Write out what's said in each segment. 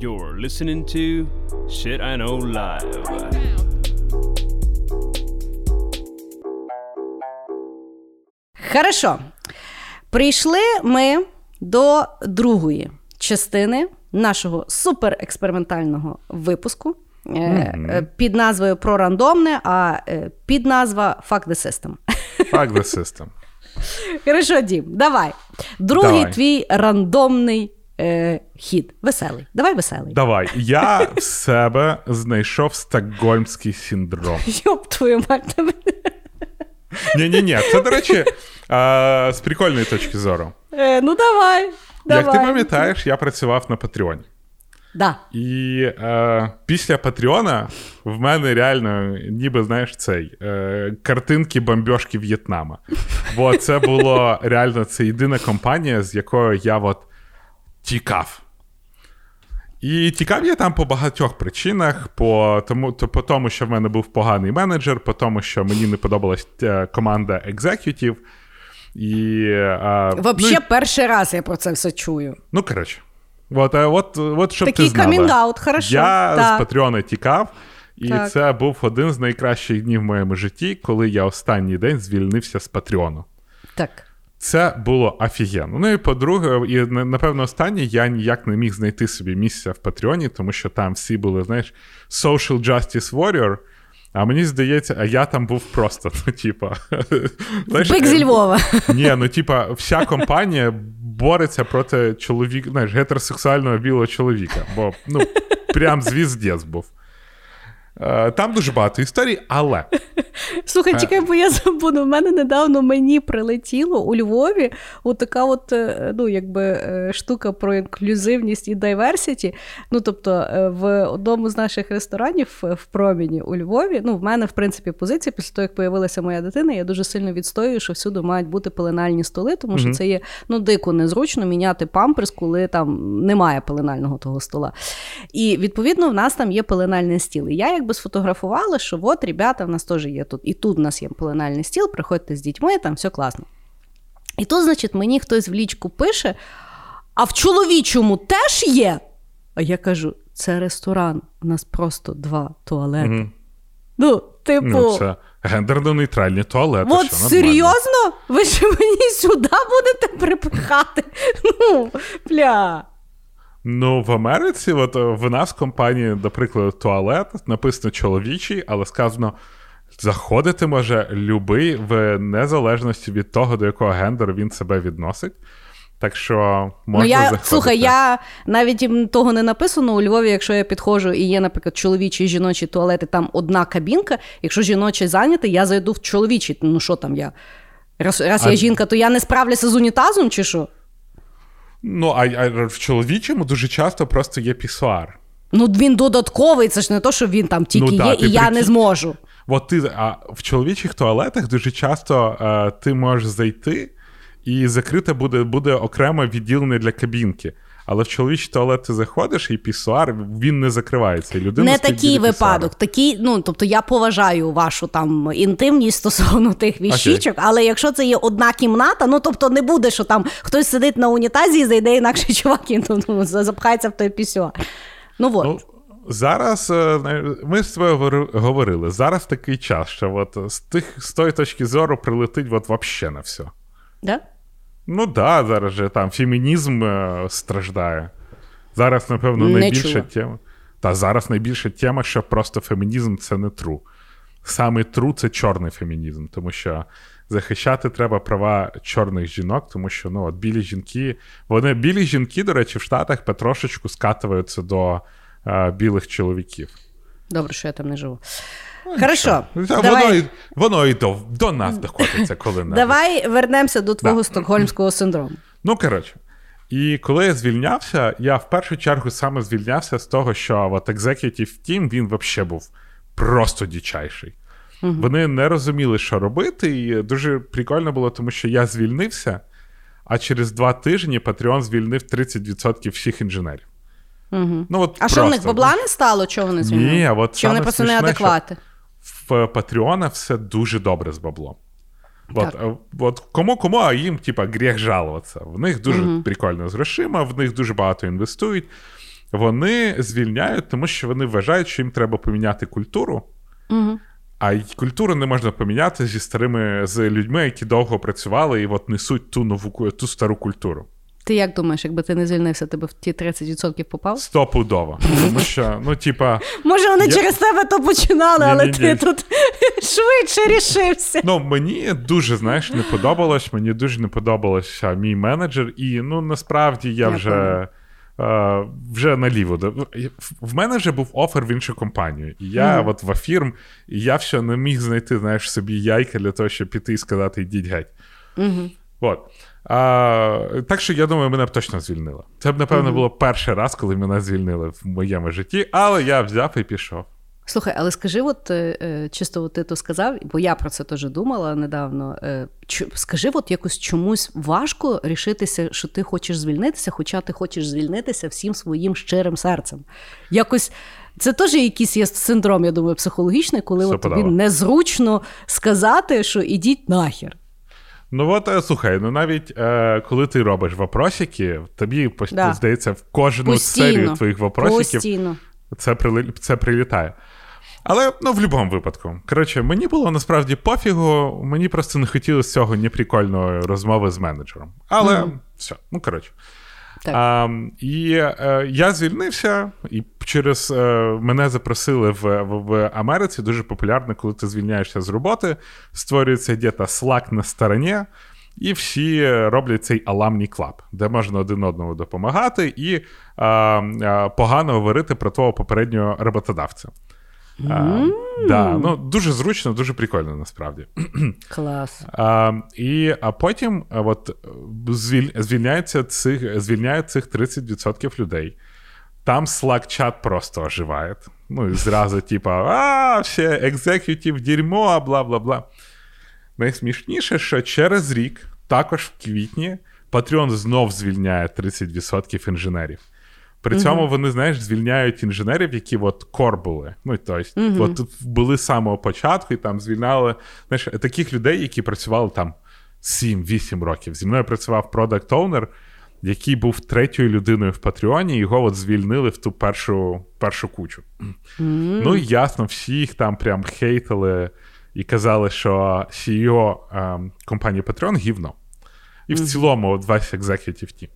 You're listening to Shit I Know Live. Хорошо. Прийшли ми до другої частини нашого суперекспериментального випуску mm-hmm. під назвою Про рандомне, а е, під назва Fuck the System. Fuck the System. Хорошо, Дім, давай. Другий давай. твій рандомний е, хід. Веселий. Давай веселий. Давай. Я в себе знайшов стокгольмський синдром. Йоп, твою мать. Ні-ні-ні, це, до речі, а, з прикольної точки зору. Е, Ну, давай. давай. Як ти пам'ятаєш, я працював на Патреоні. Да. І е, після Патреона в мене реально, ніби знаєш, цей е, картинки бомбьошки В'єтнама. Бо це було реально це єдина компанія, з якою я от тікав. І тікав я там по багатьох причинах, по тому, то, по тому, що в мене був поганий менеджер, по тому, що мені не подобалась е, команда executives. І, а, Взагалі, ну, перший раз я про це все чую. Ну, коротше. От, е, от, от, щоб Такий ти знала, камінг-аут, хорошо. Я так. з Патреона тікав, і так. це був один з найкращих днів в моєму житті, коли я останній день звільнився з Патреону. Так. Це було офігенно. Ну і по-друге, і напевно, останнє я ніяк не міг знайти собі місця в Патреоні, тому що там всі були, знаєш, social justice warrior. А мені здається, а я там був просто. ну, типа... Бик зі Львова. Ні, ну типа, вся компанія бореться проти чоловіка, знаєш, гетеросексуального білого чоловіка. Бо ну, прям звіздець був. Е, там дуже багато історій, але. Слухай, е. чекай, бо я забуду. У мене недавно мені прилетіло у Львові от така от, е, ну, якби, штука про інклюзивність і дайверсіті. Ну, тобто, в одному з наших ресторанів в проміні у Львові, ну, в мене, в принципі, позиція після того, як появилася моя дитина, я дуже сильно відстоюю, що всюди мають бути пеленальні столи, тому що mm-hmm. це є ну, дико незручно міняти памперс, коли там немає пеленального того стола. І відповідно в нас там є пеленальний стіл. І я якби би сфотографували, що от, ребята, в нас теж є тут. І тут у нас є пеленальний стіл, приходьте з дітьми, там все класно. І тут, значить, мені хтось в лічку пише: а в чоловічому теж є. А я кажу: це ресторан, у нас просто два туалети. Угу. Ну, типу. Ну, це гендерно-нейтральні туалети. От що, серйозно? Ви ж мені сюди будете припихати? Ну, бля. Ну, в Америці, от в нас в компанії, наприклад, туалет написано чоловічий, але сказано. Заходити може любий в незалежності від того, до якого гендеру він себе відносить. Так що можна ну, я, заходити. Слухай, я навіть того не написано у Львові, якщо я підходжу і є, наприклад, чоловічі і жіночі туалети, там одна кабінка. Якщо жіночий зайнятий, я зайду в чоловічий. Ну що там я? Раз, раз а... я жінка, то я не справлюся з унітазом, чи що? Ну, а, а в чоловічому дуже часто просто є пісуар. Ну, він додатковий, це ж не то, що він там тільки ну, є, да, і я не зможу. От ти, а в чоловічих туалетах дуже часто а, е, ти можеш зайти, і закрите буде буде окремо відділене для кабінки. Але в чоловічий туалет ти заходиш, і пісуар він не закривається. І людина Не такий випадок. Такий, ну тобто я поважаю вашу там інтимність стосовно тих віщичок, okay. але якщо це є одна кімната, ну тобто не буде, що там хтось сидить на унітазі і зайде інакше чувак і ну, ну, запхається в той пісюар. Ну от. Ну, Зараз е, ми з тобою говорили. Зараз такий час, що от з тих з тої точки зору прилетить от вообще на все. Да? Ну так, да, зараз же там фемінізм е, страждає. Зараз, напевно, не найбільша чула. тема. Та зараз найбільша тема, що просто фемінізм це не тру. Саме тру це чорний фемінізм, тому що захищати треба права чорних жінок, тому що ну, от білі жінки, вони білі жінки, до речі, в Штатах потрошечку скатуються до е, білих чоловіків. Добре, що я там не живу. Ну, Хорошо. Воно давай... і, воно і до до нас доходиться коли-небудь. Давай вернемося до твого да. стокгольмського синдрому. Ну, коротше. І коли я звільнявся, я в першу чергу саме звільнявся з того, що от Executive Team, він взагалі був просто дічайший. Угу. Вони не розуміли, що робити, і дуже прикольно було, тому що я звільнився, а через два тижні Patreon звільнив 30% всіх інженерів. Угу. Ну, от А просто. що в них бабла не стало? Чого вони звільнили? Ні, от Чи вони просто неадеквати? в Патреона все дуже добре з баблом. От, е, от кому кому, а їм, типа, гріх жалуватися. В них дуже угу. прикольно з грошима, в них дуже багато інвестують. вони звільняють, тому що вони вважають, що їм треба поміняти культуру. Угу. А культуру не можна поміняти зі старими з людьми, які довго працювали і от несуть ту нову ту стару культуру. Ти як думаєш, якби ти не звільнився, ти б в ті 30% попав? Стопудово. Тому що, ну, типа. Може, вони Я- через тебе то починали, але Ні-ні-ні. ти тут швидше рішився. Ну, мені дуже, знаєш, не подобалось. Мені дуже не подобалося мій менеджер, і ну насправді я Я вже. е, Вже наліво. В мене вже був офер в іншу компанію. І я Мгм. от в Афірм, і я ще не міг знайти, знаєш, собі яйка для того, щоб піти і сказати, йдіть геть. Угу. От. А, так що я думаю, мене б точно звільнили. Це б, напевно, було перший раз, коли мене звільнили в моєму житті, але я взяв і пішов. Слухай, але скажи, от е, е, чисто от ти то сказав, бо я про це теж думала недавно. Е, скажи, от якось чомусь важко рішитися, що ти хочеш звільнитися, хоча ти хочеш звільнитися всім своїм щирим серцем. Якось. Це теж якийсь є синдром, я думаю, психологічний, коли от тобі незручно сказати, що ідіть нахер. Ну от е, слухай, ну навіть е, коли ти робиш вопросики, тобі Да. здається, в кожну Постійно. серію твоїх вопросиків Постійно. це, прили... це прилітає. Але ну, в будь-якому випадку. Коротше, мені було насправді пофігу, мені просто не хотілося цього неприкольної розмови з менеджером. Але mm. все, ну коротше. Так. А, і е, я звільнився, і через е, мене запросили в, в, в Америці. Дуже популярно, коли ти звільняєшся з роботи, створюється десь Slack на стороні, і всі роблять цей аламній клаб, де можна один одному допомагати і е, е, погано говорити про твого попереднього роботодавця. А, да, ну, дуже зручно, дуже прикольно насправді. Клас. А, і, а потім а, от, звіль, звільняється цих, звільняють цих 30% людей. Там Slack-чат просто оживає. Ну, і зразу, типа, а, ще executives дерьмо, бла бла бла. Найсмішніше, що через рік, також в квітні, Patreon знов звільняє 30% інженерів. При цьому вони, знаєш, звільняють інженерів, які от core були. Ну, тобто, Мгм. от були з самого початку, і там звільняли знаєш, таких людей, які працювали там 7-8 років. Зі мною працював product owner який був третьою людиною в Патреоні, його от звільнили в ту першу, першу кучу. Ну, і ясно, всі їх там прям хейтили і казали, що CEO ем, компанії Patreon гівно. І в цілому, от весь executive team.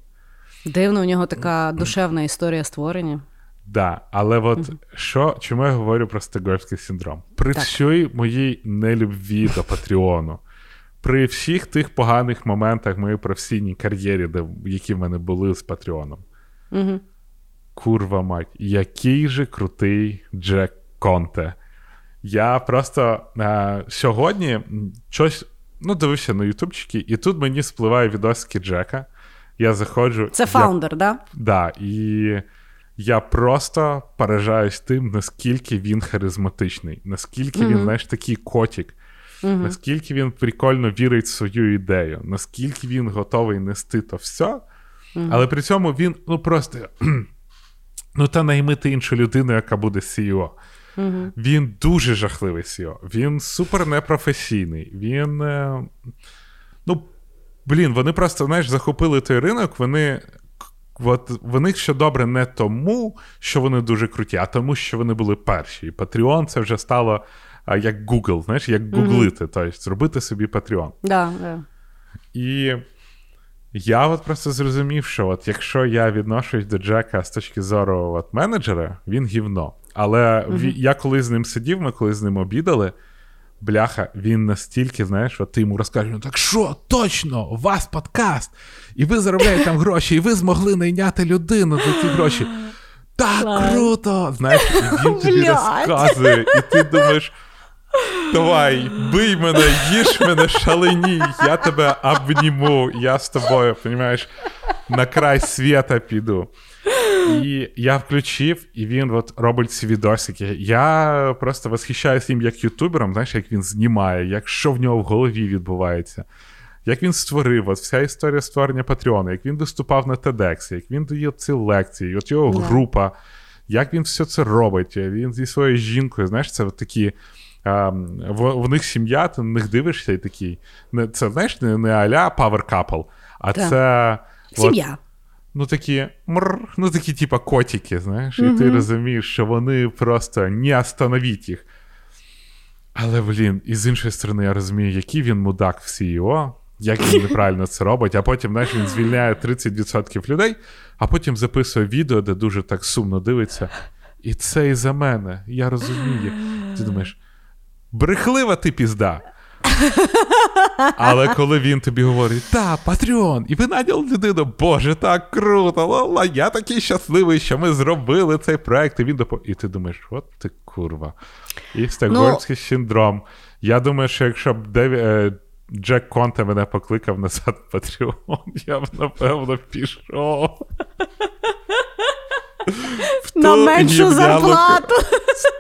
Дивно, у нього така душевна історія створення. Да, але от що, чому я говорю про стокгольмський синдром? При Так. всій моїй нелюбві до Патреону, при всіх тих поганих моментах моєї професійній кар'єрі, де, які в мене були з Патреоном, Угу. курва мать, який же крутий Джек Конте. Я просто е, сьогодні щось ну, дивився на ютубчики, і тут мені спливає відосики Джека. Я заходжу. Це я фаундер, да? Да, і я просто поражаюсь тим, наскільки він харизматичний, наскільки він, знаєш, такий котик, Угу. наскільки він прикольно вірить в свою ідею, наскільки він готовий нести то все. Але при цьому він, ну просто. Ну, та наймити іншу людину, яка буде CEO. Він дуже жахливий CEO. Він супер непрофесійний. Він. Е... Блін, вони просто, знаєш, захопили той ринок, вони. От в них ще добре не тому, що вони дуже круті, а тому, що вони були перші. І Patreon це вже стало а, як Google, знаєш, як гуглити, тобто зробити собі Patreon. Да, да. І я от просто зрозумів, що от якщо я відношусь до Джека з точки зору от, менеджера, він гівно. Але ві- я коли з ним сидів, ми коли з ним обідали, бляха, він настільки, знаєш, от ти йому розкажеш, ну так що, точно, у вас подкаст, і ви заробляєте там гроші, і ви змогли найняти людину за ці гроші. Так круто! Знаєш, і він тобі розказує, і ти думаєш. Давай, бий мене, їж мене, шалені, я тебе обніму, я з тобою, розумієш, на край світа піду. І я включив, і він от робить ці відосики. Я просто восхищаюся їм як ютубером, знаєш, як він знімає, як що в нього в голові відбувається. Як він створив, от вся історія створення Патреону, як він виступав на TEDx, як він дає ці лекції, от його Да. група, як він все це робить. Він зі своєю жінкою, знаєш, це от такі. А, в, в них сім'я, ти на них дивишся і такий. Не, це знаєш, не, не аля Power Couple, а Так. це. Сім'я. Ну такі мр, ну такі, типа, котики, знаєш, і ти розумієш, що вони просто не остановіть їх. Але, блін, і з іншої сторони, я розумію, який він мудак в CEO, як він неправильно це робить, а потім, знаєш, він звільняє 30% людей, а потім записує відео, де дуже так сумно дивиться. І це і за мене. Я розумію. Ти думаєш, брехлива ти пізда. Але коли він тобі говорить, та, Патреон, і ви наняли людину, Боже, так круто! ла Я такий щасливий, що ми зробили цей проект, і він допо... І ти думаєш, от ти курва. І стокгольмський ну... синдром. Я думаю, що якщо б Деві... Е, Джек Конте мене покликав назад в Патреон, я б напевно пішов. На меншу зарплату.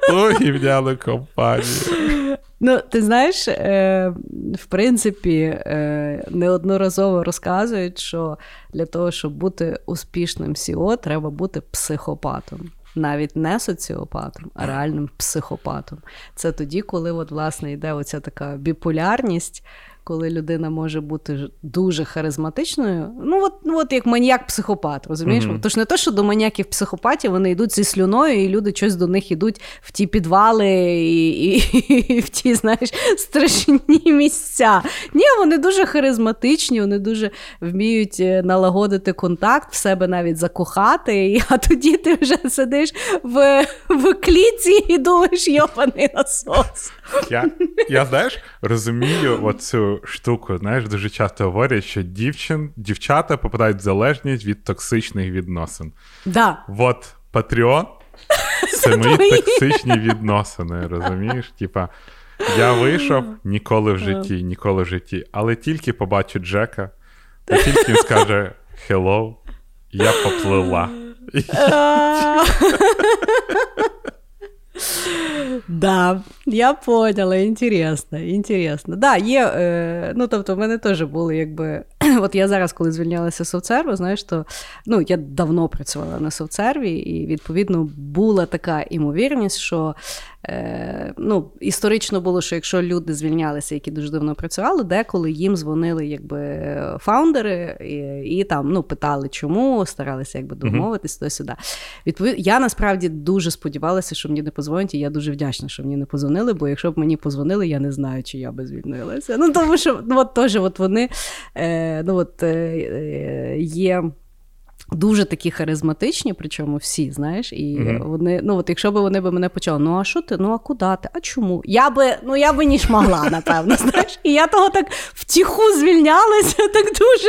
Ту гівняну компанію. Ну, ти знаєш, е, в принципі, е, неодноразово розказують, що для того, щоб бути успішним Сіо, треба бути психопатом. Навіть не соціопатом, а реальним психопатом. Це тоді, коли, от, власне, йде оця така біполярність коли людина може бути дуже харизматичною. Ну, от ну, от як маніяк-психопат, розумієш? Mm-hmm. Тож не то, що до маніяків психопатів вони йдуть зі слюною, і люди щось до них йдуть в ті підвали і, і, і в ті, знаєш, страшні місця. Ні, вони дуже харизматичні, вони дуже вміють е, налагодити контакт, в себе навіть закохати. А тоді ти вже сидиш в в кліці і думаєш, йопаний насос. Я, я знаєш, розумію оцю штуку. Знаєш, дуже часто говорять, що дівчин, дівчата попадають в залежність від токсичних відносин. Да. От Patreon — це мої токсичні відносини, розумієш? Типа, я вийшов ніколи в житті, ніколи в житті, але тільки побачу Джека, та тільки він скаже hello, я поплила. Да, я поняла, інтересно, інтересно. Да, є, е, ну тобто, в мене теж були, якби. От я зараз, коли звільнялася з соцсерву, знаєш, то ну, я давно працювала на соцсерві, і відповідно була така імовірність, що Е, ну, Історично було, що якщо люди звільнялися, які дуже давно працювали, деколи їм дзвонили якби фаундери і, і там ну, питали, чому, старалися якби домовитись то сюди. Відповідно, я насправді дуже сподівалася, що мені не позвонять, і я дуже вдячна, що мені не позвонили, бо якщо б мені позвонили, я не знаю, чи я би звільнилася. Ну, тому що ну, от теж от вони е, ну, от, е, е є. Дуже такі харизматичні, причому всі, знаєш, і mm-hmm. вони, ну от якщо б вони б мене почали, ну а що ти? Ну а куди ти? А чому? Я би ну я би ніж могла, напевно. знаєш. І я того так втіху звільнялася, так дуже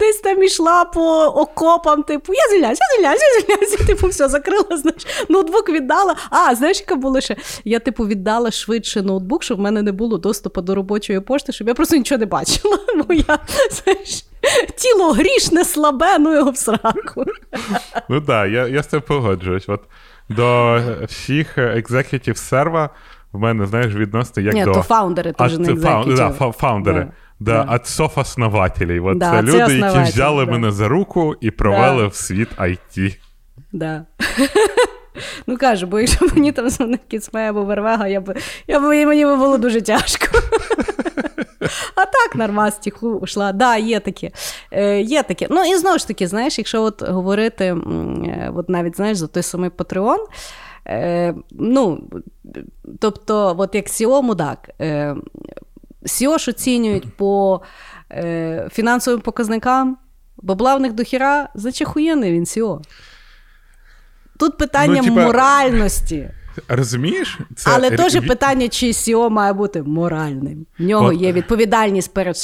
десь там ішла по окопам, типу, я звільняюся, я звільняюся, я звільняюся, типу, все, закрила, знаєш, ноутбук віддала. А, знаєш, яка було ще? Я, типу, віддала швидше ноутбук, щоб в мене не було доступу до робочої пошти, щоб я просто нічого не бачила. Бо я, знаєш, тіло грішне, слабе, ну його в сраку. Ну так, я я з цим погоджуюсь. От До всіх екзекутів серва в мене, знаєш, відносно як Ні, до... то фаундери теж не екзекутів. Да, фаундери. Да, да. отцов основателей. От да, це люди, які взяли да. мене за руку і провели да. в світ IT. Да. Ну кажу, бо якщо мені там дзвонив Кіцмей або Вервега, я б, я б мені би було дуже тяжко. А так нормас тиху йшла. Да, є таке. Є таке. Ну і знову ж таки, знаєш, якщо от говорити, е, от навіть знаєш, за той самий Патреон. Е, ну, Тобто, от як Сіо Мудак, е, Сіо ж оцінюють по е, фінансовим показникам, бабла в них дохіра, значить хуєний він Сіо. Тут питання ну, типа... моральності. Розумієш? Це... Але теж питання, чи SEO має бути моральним. В нього От... є відповідальність перед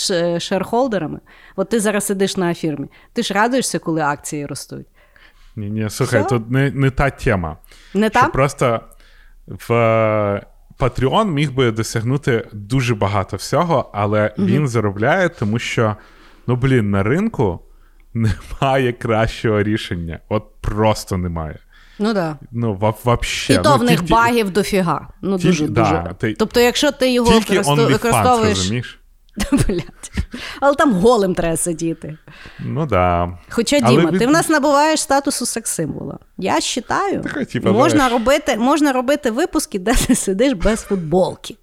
шерхолдерами. От ти зараз сидиш на фірмі. Ти ж радуєшся, коли акції ростуть. Ні, ні, слухай, Що? тут не не та тема. Не та? Просто в Patreon міг би досягнути дуже багато всього, але угу. він заробляє, тому що, ну блін, на ринку немає кращого рішення. От просто немає. Ну да. Ну, вообще. І то ну, в них тільки... багів дофіга. Ну, тільки, дуже, да, дуже. Ти... Тобто, якщо ти його тільки використовуєш. розумієш? Блять. Але там голим треба сидіти. Ну да. Хоча, Діма, Але... ти в нас набуваєш статусу секс-символа. Я вважаю, типу, можна робити можна робити випуски, де ти сидиш без футболки.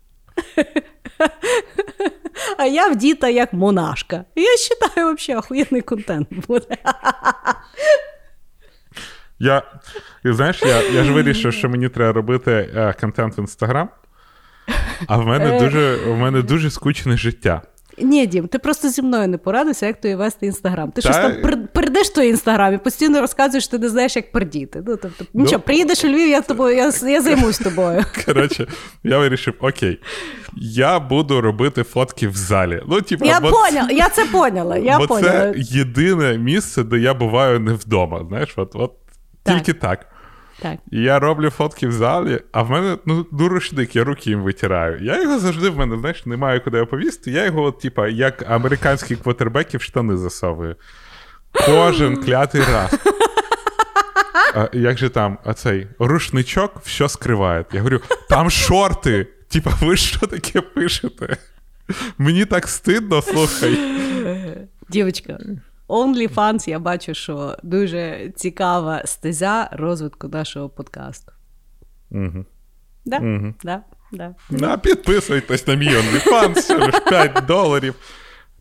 А я вдіта як монашка. Я вважаю, взагалі охуєнний контент буде. Я, і знаєш, я, я ж вирішив, що мені треба робити е, контент в Інстаграм, а в мене Е. дуже, в мене дуже скучне життя. Ні, Дім, ти просто зі мною не порадився, як тобі вести інстаграм. Ти Та- щось там пер- пердеш той інстаграм і постійно розказуєш, що ти не знаєш, як пердіти. Ну, тобто, нічого, приїдеш у Львів, я, тобою, я, я займусь тобою. Коротше, я вирішив: окей, я буду робити фотки в залі. Ну, типу, Я бо, поняла, я це поняла. Я бо поняла. це єдине місце, де я буваю не вдома. Знаєш, от, от. Тільки так. Так. І я роблю фотки в залі, а в мене ну, ну рушник, я руки їм витираю. Я його завжди в мене, знаєш, немає куди оповісти. Я його, от, типа, як американські квотербеки в штани засовую. Кожен клятий раз. А, як же там, оцей рушничок все скриває. Я говорю, там шорти. Типа, ви що таке пишете? Мені так стидно, слухай. Дівчатка, OnlyFans, я бачу, що дуже цікава стезя розвитку нашого подкасту. Угу. Да? Угу. Да? Да. На, підписуйтесь на мій OnlyFans, всього лиш 5 доларів.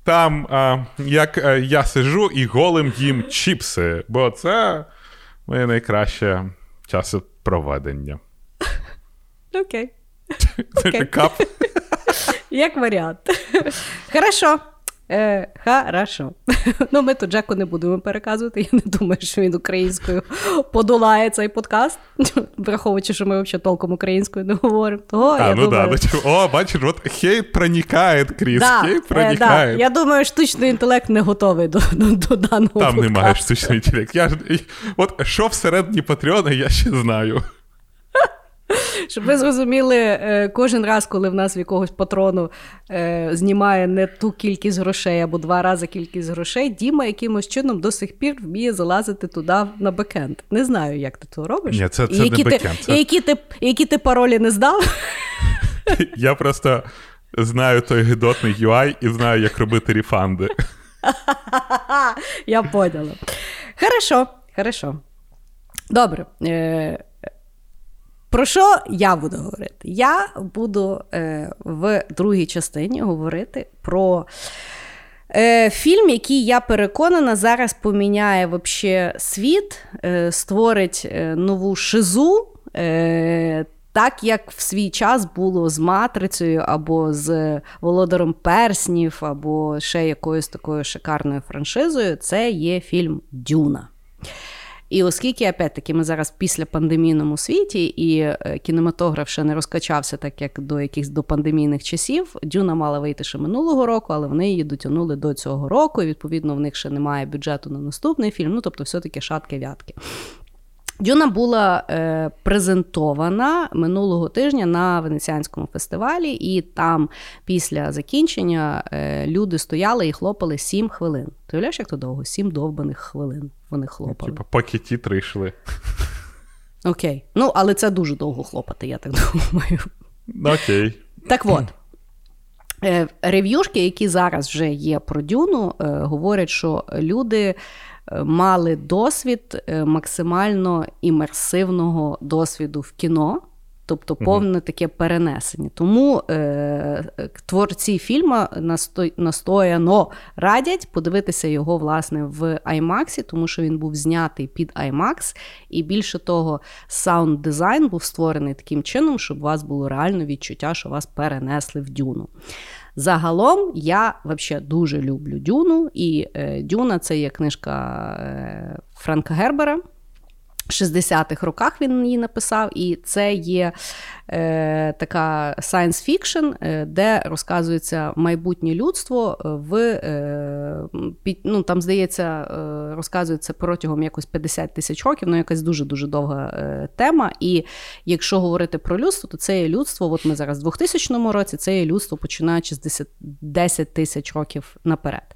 Там а, як а, я сижу і голим їм чіпси, бо це моє найкраще часопроведення. Окей. Це Окей. кап. Як варіант. Хорошо. Е, хорошо. Ну, ми тут Джеку не будемо переказувати. Я не думаю, що він українською подолає цей подкаст, враховуючи, що ми взагалі толком українською не говоримо. Того, А, я ну думаю, да, ну, типу, о, бачиш, от хейт проникає, Кріс, Да, хейт е, да. Я думаю, штучний інтелект не готовий до, до, до даного Там немає подкасту. штучного інтелекту. Я ж, от що всередині Патреона, я ще знаю. Щоб ви зрозуміли, е, кожен раз, коли в нас в якогось патрону е, знімає не ту кількість грошей або два рази кількість грошей, Діма якимось чином до сих пір вміє залазити туди на бекенд. Не знаю, як ти це робиш. Ні, це- це не які ти- це- які ти, які ти паролі не здав. Я просто знаю той гидотний UI і знаю, як робити рефанди. Я поняла. Хорошо, хорошо. Добре. Про що я буду говорити? Я буду е, в другій частині говорити про е, фільм, який я переконана зараз поміняє вообще світ, е, створить е, нову шизу. Е, так як в свій час було з матрицею, або з Володаром Перснів, або ще якоюсь такою шикарною франшизою, це є фільм Дюна. І оскільки, опять-таки, ми зараз після пандемійному світі, і е, кінематограф ще не розкачався, так як до якихось допандемійних часів, Дюна мала вийти ще минулого року, але вони її дотягнули до цього року, і відповідно в них ще немає бюджету на наступний фільм. Ну тобто, все-таки шатки-вятки. Дюна була е, презентована минулого тижня на Венеціанському фестивалі, і там після закінчення е, люди стояли і хлопали 7 хвилин. Ти уявляєш, як то довго? 7 довбаних хвилин вони хлопали. Типа, поки тітри йшли. Окей. Ну, але це дуже довго хлопати, я так думаю. Окей. Так от. е, Рев'юшки, які зараз вже є про Дюну, е, говорять, що люди мали досвід е, максимально імерсивного досвіду в кіно. Тобто повне таке перенесення. Тому е, творці фільму насто- настояно радять подивитися його власне в IMAX, тому що він був знятий під IMAX, і більше того, саунд дизайн був створений таким чином, щоб у вас було реально відчуття, що вас перенесли в дюну. Загалом я взагалі дуже люблю Дюну, і е, Дюна це є книжка е, Франка Гербера. 60-х роках він її написав, і це є е, така science fiction, е, де розказується майбутнє людство в е, під, ну, там, здається, е, розказується протягом якось 50 тисяч років, ну якась дуже-дуже довга е, тема. І якщо говорити про людство, то це є людство, от ми зараз в 2000 році, це є людство починаючи з 10, 10 тисяч років наперед.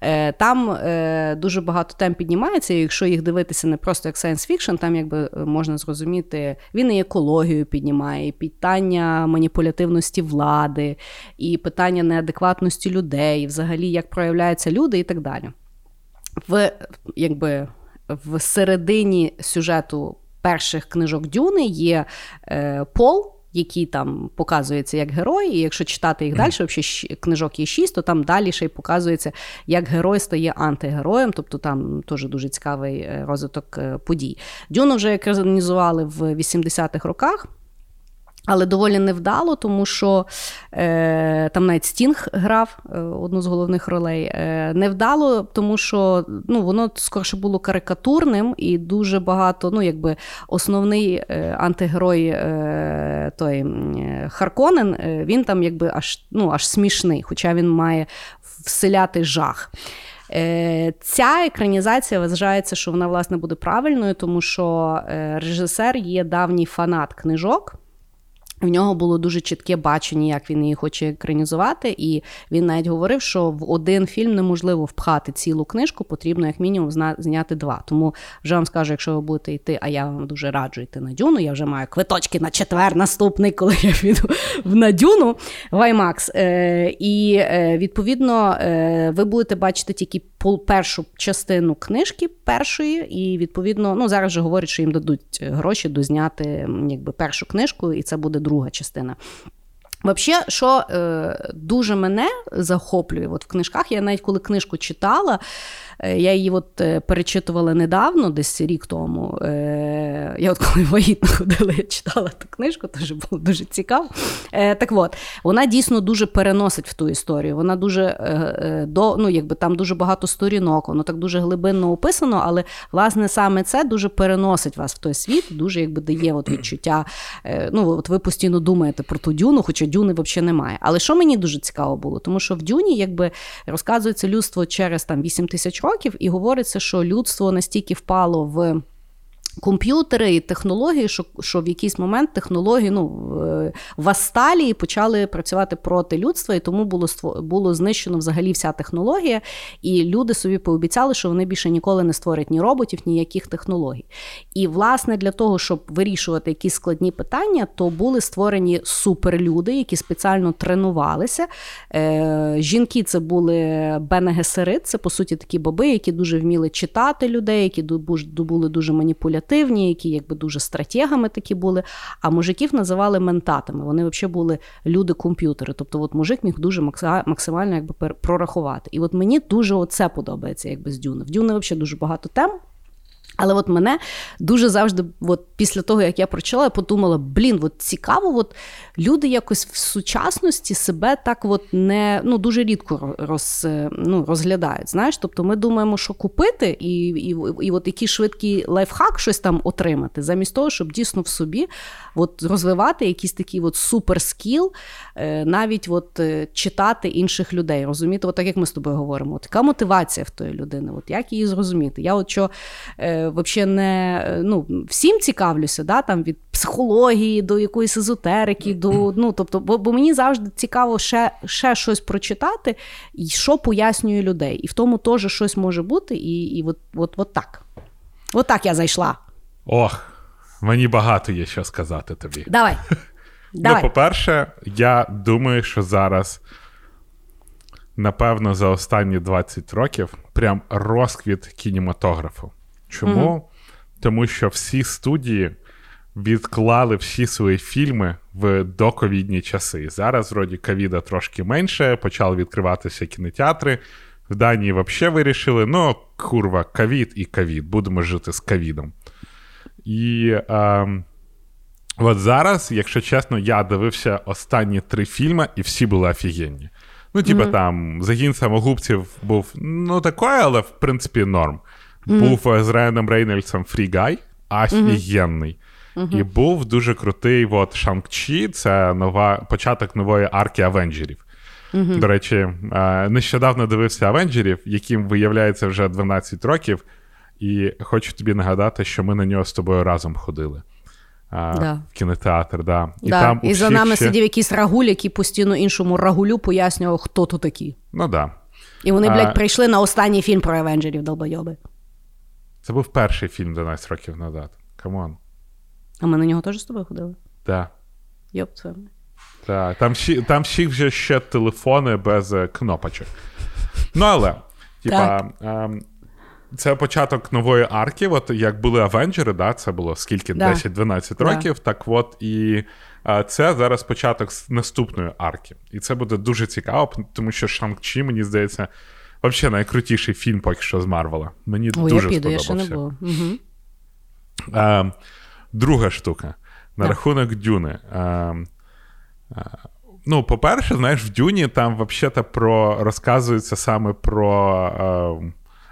Е, там е, дуже багато тем піднімається, і якщо їх дивитися не просто як science fiction, там якби е, можна зрозуміти, він і екологію піднімає, і питання маніпулятивності влади, і питання неадекватності людей, і взагалі як проявляються люди, і так далі. В, якби, в середині сюжету перших книжок Дюни є е, Пол. які там показуються як герої, і якщо читати їх далі, взагалі книжок є шість, то там далі ще й показується, як герой стає антигероєм, тобто там теж дуже цікавий е, розвиток е, подій. Дюну вже екранізували в 80-х роках. Але доволі невдало, тому що е, там навіть Стінг грав е, одну з головних ролей. Е, Невдало, тому що ну, воно скорше було карикатурним і дуже багато. Ну, якби основний е, антигерой е, той Харконен, е, він там якби аж ну, аж смішний, хоча він має вселяти жах. Е, ця екранізація вважається, що вона власне буде правильною, тому що е, режисер є давній фанат книжок. В нього було дуже чітке бачення, як він її хоче екранізувати, і він навіть говорив, що в один фільм неможливо впхати цілу книжку, потрібно як мінімум зняти два. Тому вже вам скажу, якщо ви будете йти, а я вам дуже раджу йти на дюну. Я вже маю квиточки на четвер наступний, коли я піду в на дюну в IMAX. Е, І е, відповідно е, ви будете бачити тільки першу частину книжки першої, і відповідно, ну зараз вже говорять, що їм дадуть гроші дозняти якби першу книжку, і це буде друга частина. Взагалі, що е, дуже мене захоплює от в книжках, я навіть коли книжку читала, Е, я її от е, перечитувала недавно, десь рік тому. Е, я от коли вагітно ходила, я читала ту книжку, теж було дуже цікаво. Так от, вона дійсно дуже переносить в ту історію. Вона дуже до, ну, якби там дуже багато сторінок, воно так дуже глибинно описано, але власне саме це дуже переносить вас в той світ, дуже якби дає от відчуття. Ну, от ви постійно думаєте про ту дюну, хоча дюни взагалі немає. Але що мені дуже цікаво було, тому що в дюні якби розказується людство через там 8 тисяч років, і говориться, що людство настільки впало в комп'ютери і технології, що що в якийсь момент технології ну, в Асталії почали працювати проти людства, і тому було було знищено взагалі вся технологія. І люди собі пообіцяли, що вони більше ніколи не створять ні роботів, ніяких технологій. І, власне, для того, щоб вирішувати якісь складні питання, то були створені суперлюди, які спеціально тренувалися. Е, Жінки це були бенегесерит, це по суті такі баби, які дуже вміли читати людей, які були дуже маніпулятивні оперативні, які якби дуже стратегами такі були. А мужиків називали ментатами. Вони взагалі були люди-комп'ютери. Тобто, от мужик міг дуже максимально якби прорахувати. І от мені дуже оце подобається, якби з Дюни. В Дюни взагалі дуже багато тем. Але от мене дуже завжди, от після того, як я прочала, я подумала: блін, от цікаво, от люди якось в сучасності себе так от не ну дуже рідко роз, ну, розглядають. Знаєш, тобто ми думаємо, що купити, і і, і от який швидкий лайфхак щось там отримати, замість того, щоб дійсно в собі от розвивати якийсь такий от суперскіл, е, навіть от е, читати інших людей, розуміти, от так як ми з тобою говоримо, от яка мотивація в тої людини, от як її зрозуміти? Я от що е, взагалі не ну, всім цікавлюся, да, там від психології до якоїсь езотерики, до ну тобто, бо, бо мені завжди цікаво ще ще щось прочитати, і що пояснює людей. І в тому теж щось може бути, і і от, от, от так. От так я зайшла. Ох. Мені багато є що сказати тобі. Давай. Ну, по-перше, я думаю, що зараз, напевно, за останні 20 років прям розквіт кінематографу. Чому? mm Тому що всі студії відклали всі свої фільми в доковідні часи. Зараз, вроді, ковіда трошки менше, почали відкриватися кінотеатри. В Данії взагалі вирішили: ну, курва, ковід і ковід, будемо жити з ковідом. І е, от зараз, якщо чесно, я дивився останні три фільми, і всі були офігенні. Ну, типа mm-hmm. там загін самогубців був ну такий, але в принципі норм. Mm-hmm. Був е, з Райаном Рейнольдсом Фрігай, офігенний. Mm-hmm. І був дуже крутий от Шанг-Чі, це нова, початок нової арки Авенджерів. До речі, е, нещодавно дивився Авенджерів, яким виявляється вже 12 років. І хочу тобі нагадати, що ми на нього з тобою разом ходили. А, да. В кінотеатр, да. І да. там і за нами ще... сидів якийсь рагуль, який постійно іншому рагулю пояснював, хто тут такі. Ну да. І вони, блядь, а... прийшли на останній фільм про Авенджерів, долбойоби. Це був перший фільм 12 років назад. Come on. А ми на нього теж з тобою ходили? Так. Йоп, це. Так, там всі, там всі вже ще телефони без е, кнопочок. Ну, але, типа, це початок нової арки. От як були Авенджери, да, це було скільки? Да. 10-12 Да. років. Так от і а, це зараз початок наступної арки. І це буде дуже цікаво, тому що Шанг-Чі, мені здається, взагалі найкрутіший фільм поки що з Марвела. Мені О, дуже я піду, я ще не була. Угу. Е, друга штука. На Так. рахунок Дюни. Е, ну, по-перше, знаєш, в Дюні там взагалі про розказується саме про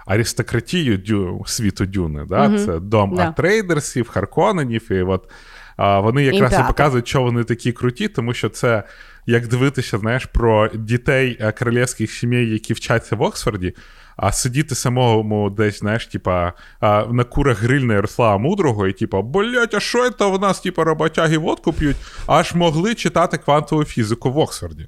аристократію дю, світу Дюни. Да? Мгм. Це дом Да. Атрейдерсів, Харконенів, і от е, вони якраз і Імператор. показують, що вони такі круті, тому що це як дивитися, знаєш, про дітей е, королівських сімей, які вчаться в Оксфорді. А сидіти самому десь, знаєш, типа а, на курах грильне Ярослава Мудрого, і типа, блять, а що це в нас, типа, роботяги водку п'ють, аж могли читати квантову фізику в Оксфорді.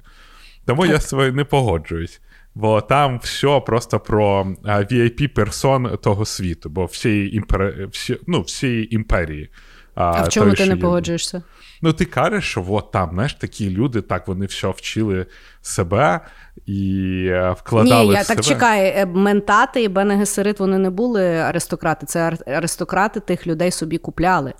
Тому я з не погоджуюсь. Бо там все просто про а, VIP персон того світу, бо всієї імпери... всі... ну, всієї імперії. А в чому той, ти не погоджуєшся? Ну, ти кажеш, що от там, знаєш, такі люди, так вони все вчили себе і е, вкладали Ні, я в так чекаю. е, Ментати і Бене Гесерит вони не були аристократи. Це ар- аристократи тих людей собі купляли.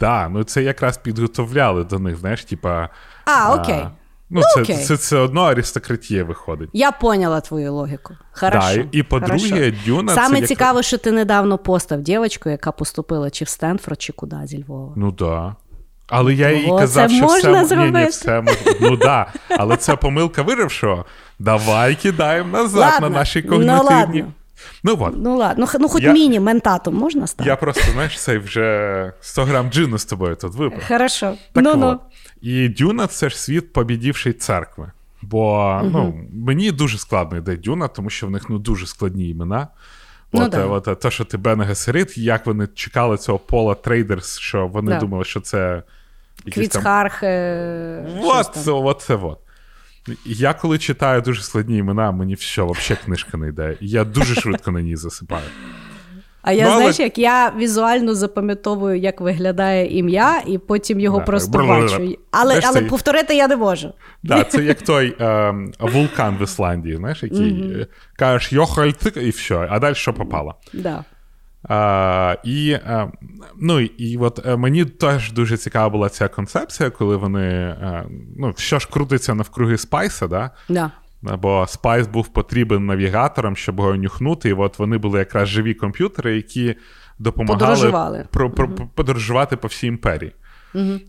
Да, ну це якраз підготовляли до них, знаєш, типа. А, окей. Ну, Ну, це, це, це одно аристократія виходить. Я поняла твою логіку. Хорошо. Да, і, і по-друге. Дюна. Саме це як- що ти недавно постав дівчинку, яка поступила чи в Стенфорд, чи куди зі Львова. Ну да. Але я їй О, казав, це що можна все, ні, ні, все мож... Ну да. Але це помилка вирившого. Давай кидаємо назад Ладно, на наші ну ладно. Ну от. Ну ладно, ну, ну хоч Я- міні ментатом можна стати? Я просто, знаєш, цей вже 100 грам джину з тобою тут випив. Хорошо. Так ну ну. от. І Дюна це ж світ побідівший церкви. Бо ну, мені дуже складно йде Дюна, тому що в них ну, дуже складні імена. Ну От, да. е, от те, що ти Бен Гесерит, як вони чекали цього пола трейдерс, що вони Да. думали, що це. Квіцхарх. е, От, от це от. Я коли читаю дуже складні імена, мені все, взагалі книжка не йде. Я дуже швидко на ній засипаю. А я Ну, але- знаєш, як я візуально запам'ятовую, як виглядає ім'я, і потім його Да, просто так. бачу. Але, Знаєш, але це- повторити я не можу. Да, це як той ем, вулкан в Ісландії, знаєш, який е, кажеш йохальтик і все, а далі що попало. Да. А, і, ну, і от е, мені теж дуже цікава була ця концепція, коли вони. е, ну, що ж крутиться навкруги Спайса, да? Да. Бо Спайс був потрібен навігаторам, щоб його нюхнути. І от вони були якраз живі комп'ютери, які допомагали. Про, про, подорожувати по всій імперії.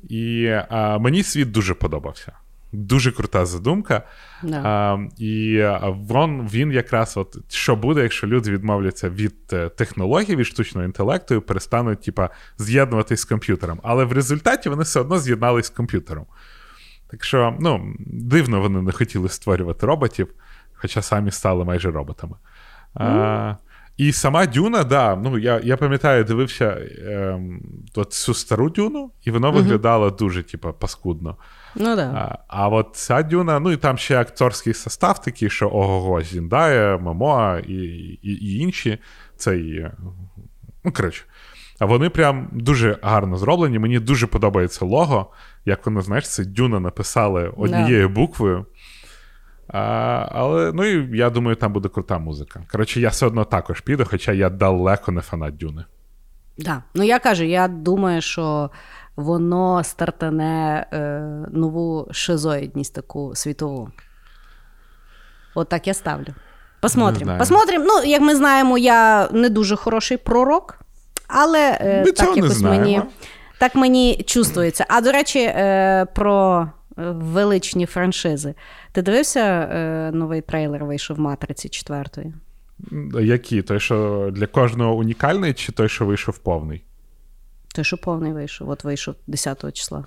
І а, мені світ дуже подобався. Дуже крута задумка. Да. А, і вон, він якраз, от, що буде, якщо люди відмовляться від е, технологій, від штучного інтелекту і перестануть типа, з'єднуватись з комп'ютером. Але в результаті вони все одно з'єднались з комп'ютером. Так що, ну, дивно, вони не хотіли створювати роботів, хоча самі стали майже роботами. А, і сама Дюна, да, ну я, я пам'ятаю, дивився ем, цю стару дюну, і воно виглядало дуже, типу, паскудно. Ну да. А, а от ця дюна, ну і там ще акторський состав такий, що ого-го, Зіндая, Мамоа і, і, і інші. Цей, ну, коротше. А вони прям дуже гарно зроблені. Мені дуже подобається лого. Як воно, знаєш, це Дюна написали однією буквою. А, але ну і я думаю, там буде крута музика. Коротше, я все одно також піду, хоча я далеко не фанат Дюни. Да. Ну я кажу, я думаю, що воно стартане е, нову шизоїдність таку світову. От так я ставлю. Посмотрим. Посмотрим. Ну, як ми знаємо, я не дуже хороший пророк, але е, Ми так якось знаємо. мені так мені чувствується. А до речі, е, про е, величні франшизи. Ти дивився е, новий трейлер вийшов матриці четвертої? Які? Той, що для кожного унікальний, чи той, що вийшов повний? Той, що повний вийшов, от вийшов 10 числа.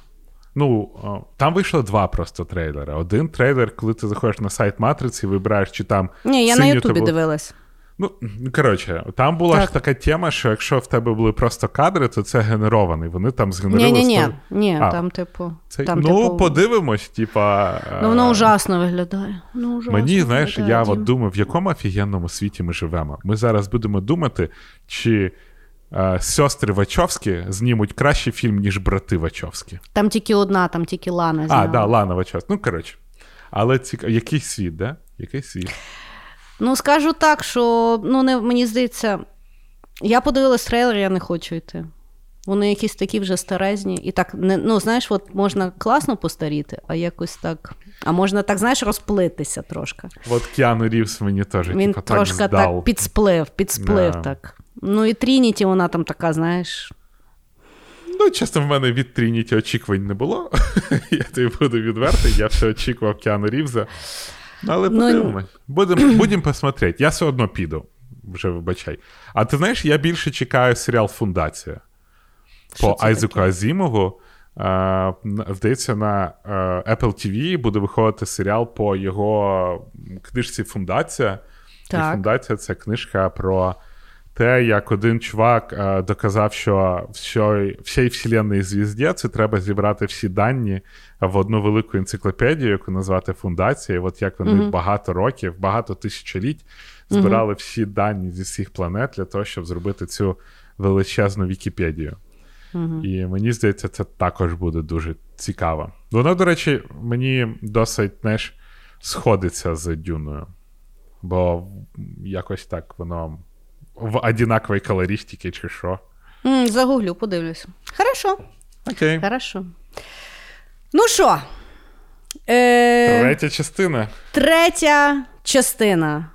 Ну, там вийшло два просто трейлери. Один трейлер, коли ти заходиш на сайт Матриці, вибираєш, чи там. Ні, я на Ютубі табло- дивилась. Ну, коротше, там була Так. ж така тема, що якщо в тебе були просто кадри, то це генерований. Вони там згенерували. Ні, ні, ні. Ні, А, там, типу. Це... Там, ну, типу... подивимось, типа. Ну, е, воно ужасно виглядає. Ну, ужасно Мені, знаєш, виглядає, я от думаю, в якому офігенному світі ми живемо. Ми зараз будемо думати, чи е, сестри Вачовські знімуть кращий фільм, ніж брати Вачовські. Там тільки одна, там тільки Лана А, да, Лана Вачовська. Ну, коротше. Але цікаво, який світ, да? Який світ? Ну, скажу так, що ну, не, мені здається, Я подивилась трейлер, я не хочу йти. Вони якісь такі вже старезні. І так, не, ну, знаєш, от можна класно постаріти, а якось так. А можна так, знаєш, розпливтися трошки. От Кіану Рівс мені теж Він типу, трошки так так, підсплив, підсплив Да. так. Ну і Трініті, вона там така, знаєш. Ну, чесно, в мене від Трініті очікувань не було. я тобі буду відвертий, я все очікував Кіану Рівза. Але Ну, подивимось. Будемо будем посмотреть. Я все одно піду. Вже вибачай. А ти знаєш, я більше чекаю серіал Фундація Що по Айзеку? Азімову. Здається, на е, Apple TV буде виходити серіал по його книжці Фундація. І фундація це книжка про те, як один чувак е, доказав, що всьої, всій вселенної звізді це треба зібрати всі дані в одну велику енциклопедію, яку назвати фундація. І от як вони Мгм. багато років, багато тисячоліть збирали всі дані зі всіх планет для того, щоб зробити цю величезну Вікіпедію. Мгм. І мені здається, це також буде дуже цікаво. Воно, до речі, мені досить знаєш, сходиться з Дюною. Бо якось так воно в одинаковій колористиці чи що. Загуглю, подивлюсь. Хорошо, Окей. хорошо. Ну що? Е, Третя частина. третя частина